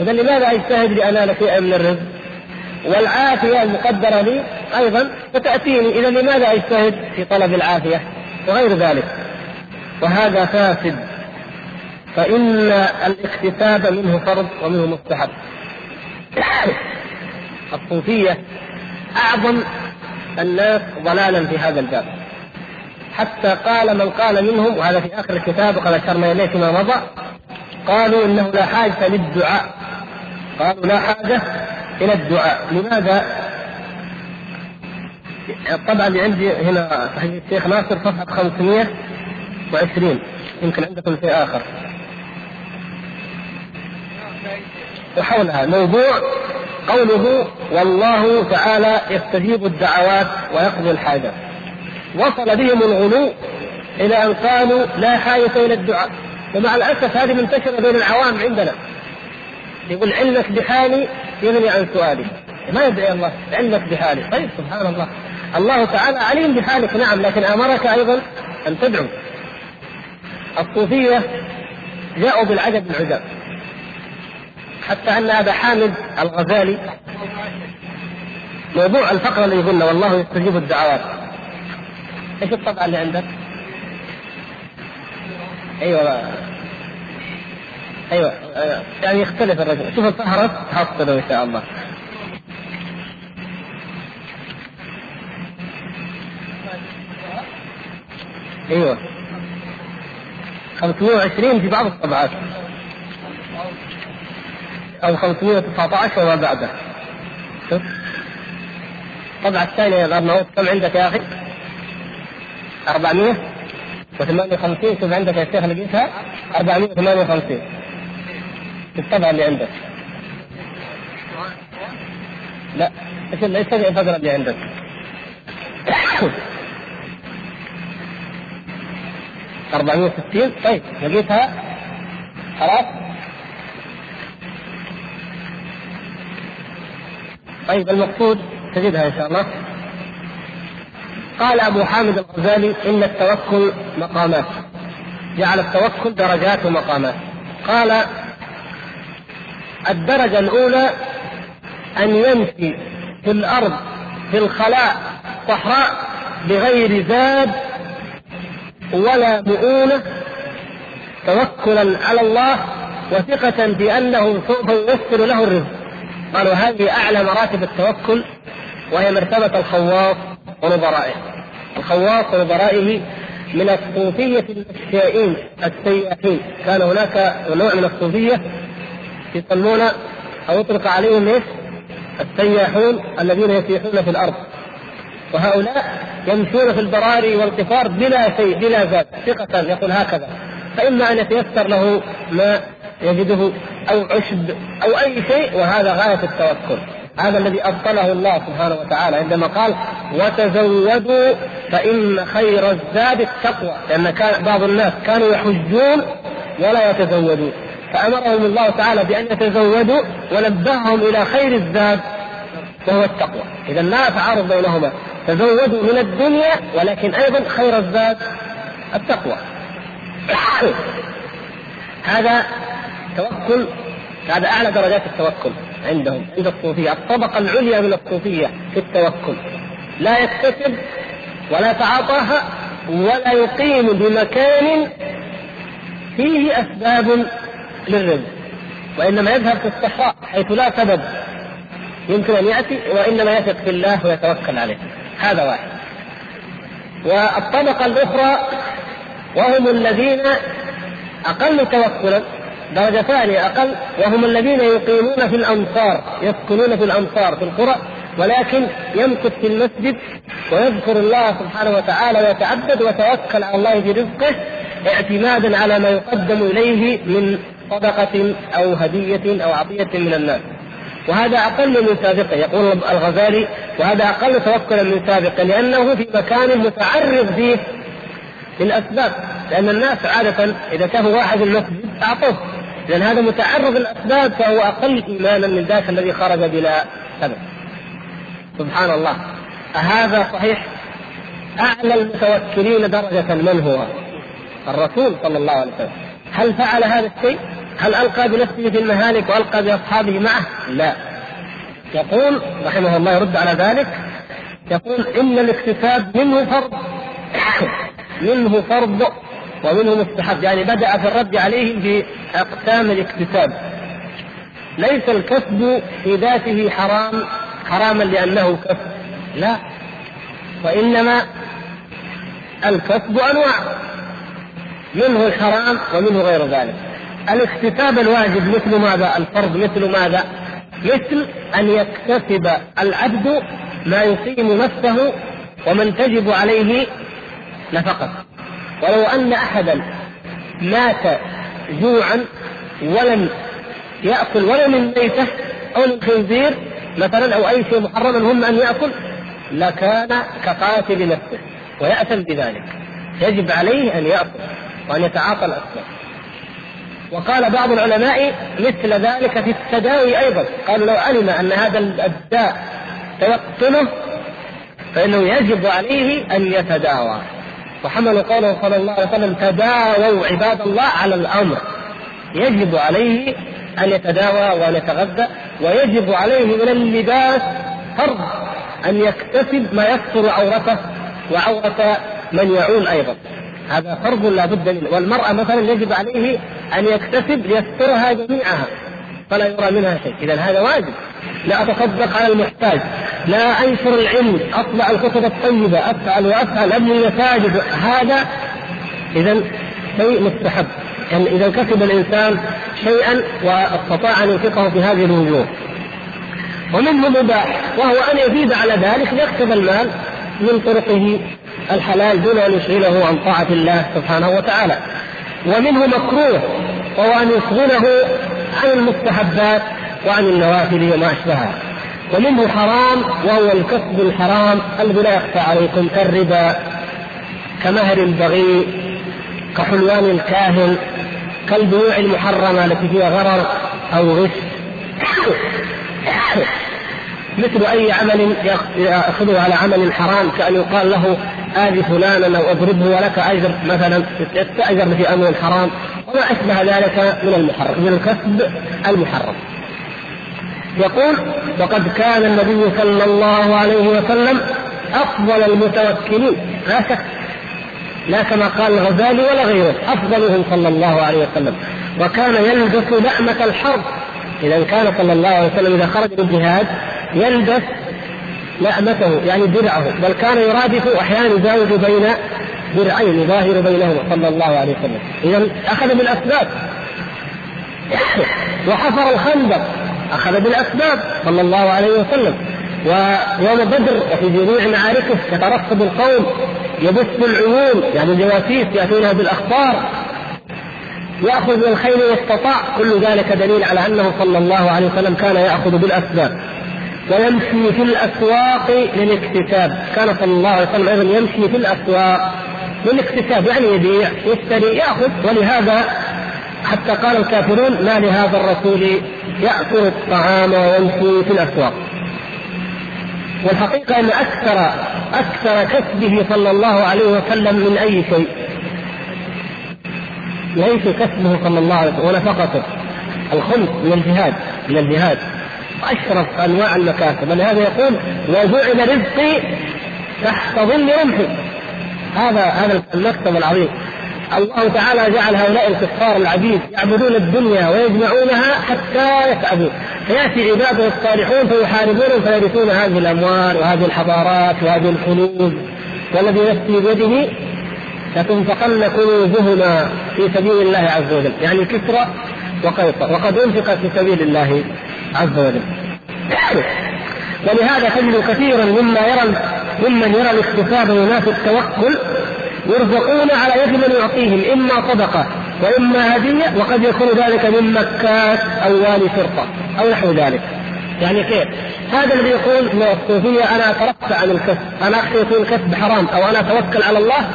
اذا لماذا أجتهد لانال شيئا من الرزق؟ والعافية المقدرة لي أيضا ستاتيني اذا لماذا أجتهد في طلب العافية؟ وغير ذلك. وهذا فاسد. فإن الاكتساب منه فرض ومنه مستحب. *coughs* الصوفية أعظم الناس ضلالا في هذا الباب. حتى قال من قال منهم وهذا في آخر الكتاب وقد أشرنا إليه فيما مضى قالوا إنه لا حاجة للدعاء. قالوا لا حاجة إلى الدعاء. لماذا؟ طبعا عندي هنا صحيح الشيخ ناصر صفحة 520 يمكن عندكم شيء آخر. وحولها موضوع قوله والله تعالى يستجيب الدعوات ويقضي الحاجات وصل بهم الغلو إلى أن قالوا لا حاجة إلى الدعاء ومع الأسف هذه منتشرة بين العوام عندنا. يقول علمك بحالي يغني عن سؤالي. ما يدعي الله علمك بحالي. طيب سبحان الله. الله تعالى عليم بحالك نعم لكن أمرك أيضا أن تدعو. الصوفية جاءوا بالعجب العجاب حتى أن أبا حامد الغزالي موضوع الفقرة اللي قلنا والله يستجيب الدعوات. إيش الطبعة اللي عندك؟ أيوه. أيوه يعني يختلف الرجل. شوف الفهرس حصله إن شاء الله. أيوه. 520 في بعض الطبعات. أو 519 وما بعده. شوف. الطبعة الثانية يا الأرناؤوط كم عندك يا أخي؟ 458 شوف عندك يا شيخ لقيتها 458 في الطبعة اللي عندك. لا إيش الفقرة اللي عندك؟ أربعمائة وستين؟ طيب لقيتها. خلاص. طيب المقصود تجدها إن شاء الله. قال أبو حامد الغزالي إن التوكل مقامات. جعل التوكل درجات ومقامات. قال الدرجة الأولى أن يمشي في الأرض في الخلاء صحراء بغير زاد ولا مؤونة توكلا على الله وثقة بأنه سوف ييسر له الرزق. قالوا هذه أعلى مراتب التوكل وهي مرتبة الخواص ونظرائه. الخواص ونظرائه من الصوفية المشائين السياحين كان هناك نوع من الصوفية يسمون أو يطلق عليهم إيش؟ السياحون الذين يسيحون في الأرض. وهؤلاء يمشون في البراري والقفار بلا شيء بلا ذات ثقة يقول هكذا. فإما أن يتيسر له ما يجده أو عشب أو أي شيء وهذا غاية التوكل هذا الذي أبطله الله سبحانه وتعالى. عندما قال وتزودوا فإن خير الزاد التقوى. لأن كان بعض الناس كانوا يحجون ولا يتزودون. فأمرهم الله تعالى بأن يتزودوا ونبههم إلى خير الزاد وهو التقوى. إذا لا تعارض بينهما. تزودوا من الدنيا ولكن أيضا خير الزاد التقوى. *coughs* هذا توكل هذا أعلى درجات التوكل عندهم عند الصوفية. الطبقة العليا من الصوفية في التوكل. لا يكتسب ولا تعاطاها ولا يقيم بمكان فيه أسباب للرزق وإنما يذهب في الصحراء حيث لا سبب يمكن أن يأتي وإنما يثق في الله ويتوكل عليه. هذا واحد. والطبقة الأخرى وهم الذين أقل توكلا درجة ثانية أقل وهم الذين يقيمون في الأمصار يسكنون في الأمصار في القرى ولكن يمكث في المسجد ويذكر الله سبحانه وتعالى ويتعبد ويتوكل على الله في رزقه اعتمادا على ما يقدم إليه من صدقة أو هدية أو عطية من الناس. وهذا أقل من سابقه يقول الغزالي وهذا أقل توكلا من سابقه لأنه في مكان متعرض فيه للأسباب. لأن الناس عادة إذا كان واحد المسجد أعطوه. لأن هذا متعرض للأسباب فهو أقل إيمانا من ذاك الذي خرج بلا سبب. سبحان الله. أهذا صحيح؟ أعلى المتوكلين درجة من هو؟ الرسول صلى الله عليه وسلم. هل فعل هذا الشيء؟ هل ألقى بنفسه في المهالك وألقى بأصحابه معه؟ لا. يقول رحمه الله يرد على ذلك يقول إن الاكتساب منه فرض. *coughs* منه فرض ومنه مستحب. يعني بدأ في الرد عليهم بأقسام الاكتساب. ليس الكسب في ذاته حرام حراما لأنه كسب. لا. وإنما الكسب أنواع. منه الحرام ومنه غير ذلك. الاكتساب الواجب مثل ماذا؟ الفرض مثل ماذا؟ مثل أن يكتسب العبد ما يقيم نفسه ومن تجب عليه نفقه ولو أن أحدا مات جوعا ولم يأكل ولا من ميتة أو من خنزير مثلا أو أي شيء محرم هم أن يأكل لكان كقاتل نفسه ويأثم بذلك. يجب عليه أن يأكل. وأن يتعاطى الأسباب وقال بعض العلماء مثل ذلك في التداوي أيضا. قالوا لو علم أن هذا الداء سيقتله فإنه يجب عليه أن يتداوى. وحملوا قوله صلى الله عليه وسلم تداووا عباد الله على الأمر. يجب عليه أن يتداوى وان يتغذى ويجب عليه من اللباس فرض أن يكتسب ما يستر عورته وعورة من يعول أيضا. هذا فرض لا بد منه. والمرأة مثلا يجب عليه أن يكتسب ليسترها جميعها فلا يرى منها شيء. إذا هذا واجب. لا أتصدق على المحتاج. لا أنشر العلم. أطلع الكتب الطيبة. أفعل وأفعل. أبني مساجد هذا إذا شيء مستحب. يعني إذا كسب الإنسان شيئا واستطاع أن ينفقه في هذه الوجوه. ومنه مباح. وهو أن يزيد على ذلك ليكسب المال. من طرقه الحلال دون أن يشغله عن طاعة الله سبحانه وتعالى. ومنه مكروه وهو أن يشغله عن المستحبات وعن النوافل وما أشبهها. ومنه حرام وهو الكسب الحرام الذي لا يخفى عليكم كالربا كمهر البغي كحلوان الكاهن كالبيوع المحرمة التي فيها غرر أو غش. *coughs* مثل أي عمل يأخذه على عمل حرام كأن يقال له آذي فلانا أو أضربه ولك أجر مثلا يستأجر في أمر حرام. وما أشبه ذلك من المحرم من الكسب المحرم. يقول وقد كان النبي صلى الله عليه وسلم أفضل المتوكلين. لا شك. لا كما قال الغزالي ولا غيره أفضلهم صلى الله عليه وسلم. وكان يلبس لأمة الحرب. إذا كان صلى الله عليه وسلم إذا خرج للجهاد يلبس لأمته يعني درعه بل كان يرادف أحيانا يزاوج بين درعين يظاهر بينهما صلى الله عليه وسلم. اذا أخذ بالأسباب. *coughs* وحفر الخندق أخذ بالأسباب صلى الله عليه وسلم. ويوم بدر وفي جميع معاركه يترصد القوم يبث العيون يعني الجواسيس ياتونها بالأخبار. ياخذ من الخيل ما استطاع كل ذلك دليل على انه صلى الله عليه وسلم كان ياخذ بالاسباب. ويمشي في الاسواق للاكتساب. كان صلى الله عليه وسلم أيضا يمشي في الاسواق للاكتساب يعني يبيع يشتري ياخذ. ولهذا حتى قال الكافرون ما لهذا الرسول يأكل الطعام ويمشي في الاسواق؟ والحقيقة أن أكثر أكثر كسبه صلى الله عليه وسلم من أي شيء. ليس كسبه صلى الله عليه وسلم ونفقته الخمس من الجهاد من الجهاد. أشرف أنواع المكاسب. ولهذا يقول وجعل رزقي تحت ظل رمحي. هذا هذا المكتب العظيم. الله تعالى جعل هؤلاء الكفار العبيد يعبدون الدنيا ويجمعونها حتى يتعبون. فيأتي عباده الصالحون فيحاربونهم فيرثون هذه الأموال وهذه الحضارات وهذه الكنوز والذي نفسي بيده لتنفقن كنوزهما في سبيل الله عز وجل يعني كسرى وقيصر وقد انفق في سبيل الله عز وجل *coughs* ولهذا تجد كثيرا مما يرى ممن يرى الاكتساب وينافي التوكل يرزقون على يد من يعطيهم إما صدقة وإما هدية وقد يكون ذلك من مكات أو والي فرقة أو نحو ذلك. يعني كيف؟ هذا الذي يقول الصوفيه أنا أترفع عن الكسب، أنا اخشى يكون الكسب حرام أو أنا أتوكل على الله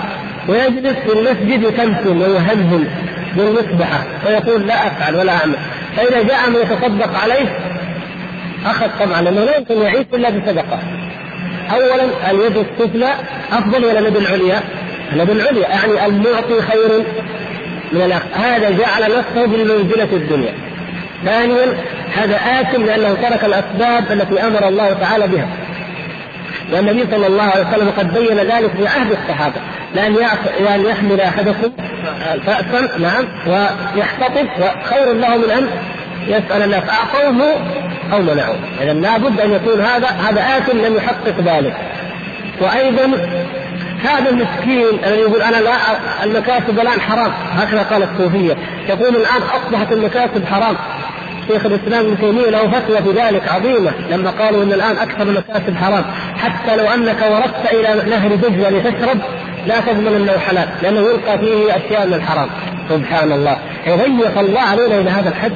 ويجلس في المسجد يتمثل ويهمهم بالمصبحه ويقول لا أفعل ولا أعمل، فإذا جاء من يتصدق عليه أخذ طبعا لأنه لا يمكن يعيش إلا بصدقة. اولا اليد السفلى أفضل ولا اليد العليا؟ اليد العليا يعني المعطي خير من الأخ هذا جعل نفسه بمنزله الدنيا ثانيا هذا آثم لأنه ترك الأسباب التي أمر الله تعالى بها والنبي صلى الله عليه وسلم قد بين ذلك في عهد الصحابة لأن لأن يحمل أحدكم فأسا نعم ويحتطب خير له من أن يسأل الناس أعطوه أو منعوه. إذا لابد أن يكون هذا هذا آثم لم يحقق ذلك. وأيضا هذا المسكين الذي يقول أنا لا المكاسب الآن حرام هكذا قال الصوفية. يقول الآن أصبحت المكاسب حرام. شيخ الإسلام ابن تيمية له فتوى في ذلك عظيمة لما قالوا إن الآن أكثر المكاسب حرام. حتى لو أنك وردت إلى نهر دجلة لتشرب لا تضمن إنه حلال لأنه يلقى فيه أشياء من الحرام. سبحان الله يضيق الله علينا إلى هذا الحد.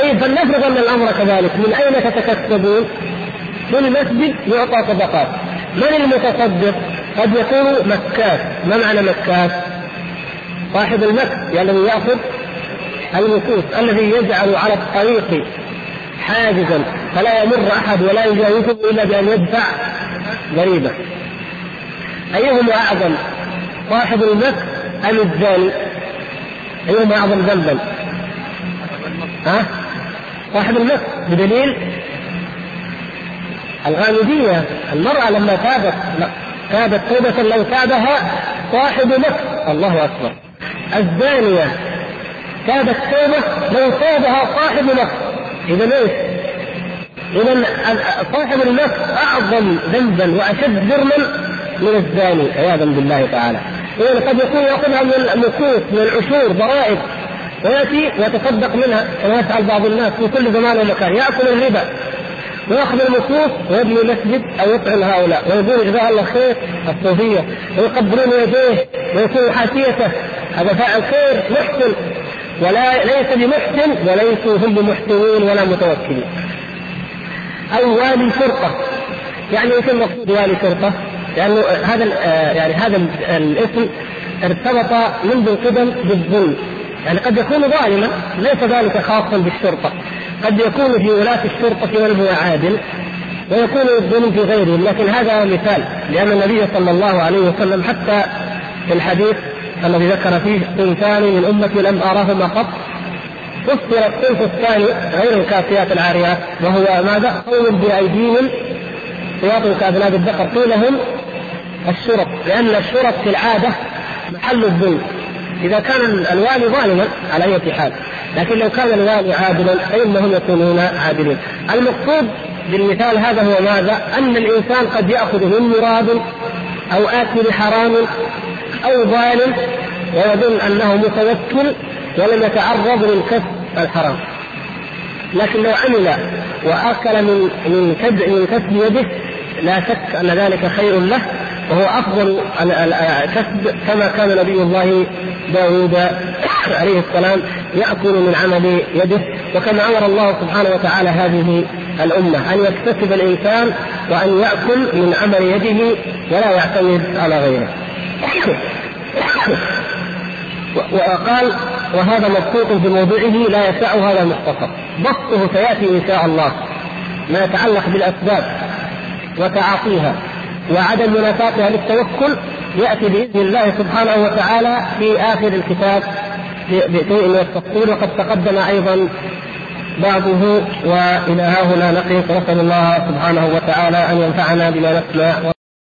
طيب فلنفرض أن الأمر كذلك. من أين تتكسبون؟ في المسجد يعطى صدقات. من المتصدق؟ قد يكون مكاس. ما معنى مكاس؟ صاحب المكس يعني يأخذ المكوس الذي يجعل على الطريق حاجزا فلا يمر أحد ولا يجاوزه إلا بأن يدفع ضريبه أيهما أعظم؟ صاحب المكس أم الزاني؟ أيهما أعظم ذنبا؟ ها؟ صاحب المكس بدليل الغامدية المرأة لما تابت تابت توبة لو تابها صاحب نفس الله أكبر. الزانية تابت توبة لو تابها صاحب نفس إذا إيش؟ إذا صاحب النفس أعظم ذنبا وأشد جرما من الزاني عياذا بالله تعالى. إذا قد يكون يأخذها من المكوس من العشور ضرائب. ويأتي ويتصدق منها كما يفعل بعض الناس في كل زمان ومكان. يأكل الربا. ويأخذ المكوس ويبني مسجد أو يطعم هؤلاء. ويقول جزاه الله خير الصوفية. ويقبلون يديه ويكون حاشيته. هذا فاعل خير محسن. ولا ليس بمحسن وليسوا هم بمحسنين ولا متوكلين أو والي شرطه يعني إيش المقصود والي شرطه؟ لأنه هذا يعني هذا الاسم ارتبط منذ القدم بالظلم. يعني قد يكون ظالما ليس ذلك خاصا بالشرطه قد يكون في ولاة الشرطة من هو عادل ويكون الظلم في غيرهم. لكن هذا مثال لأن النبي صلى الله عليه وسلم حتى في الحديث الذي ذكر فيه صنفان من أمتي لم أراهما قط فسر الصنف الثاني غير الكافيات العاريات وهو ماذا؟ قوم بأيديهم سياط كأذناب الذكر قيل هم الشرط لأن الشرط في العادة محل الظلم إذا كان الوالي ظالما على أي حال لكن لو كان الوالي عادلا فإنهم يكونون عادلين المقصود بالمثال هذا هو ماذا؟ أن الإنسان قد يأخذ من مراد أو آكل حرام أو ظالم ويظن أنه متوكل ولم يتعرض للكسب الحرام لكن لو عمل وأكل من من كسب من كسب يده لا شك أن ذلك خير له وهو أفضل الكسب كما كان نبي الله داود *coughs* عليه السلام يأكل من عمل يده وكما أمر الله سبحانه وتعالى هذه الأمة أن يكتسب الإنسان وأن يأكل من عمل يده ولا يعتمد على غيره. وقال وهذا مبسوط في موضوعه لا يسع هذا المختصر بسطه سيأتي إن شاء الله ما يتعلق بالأسباب وتعاطيها. وعدم منافاتها للتوكل يأتي بإذن الله سبحانه وتعالى في آخر الكتاب بشيء من التفصيل. وقد تقدم أيضا بعضه وإلى ها هنا نقف. ونسال الله سبحانه وتعالى أن ينفعنا بما نسمع.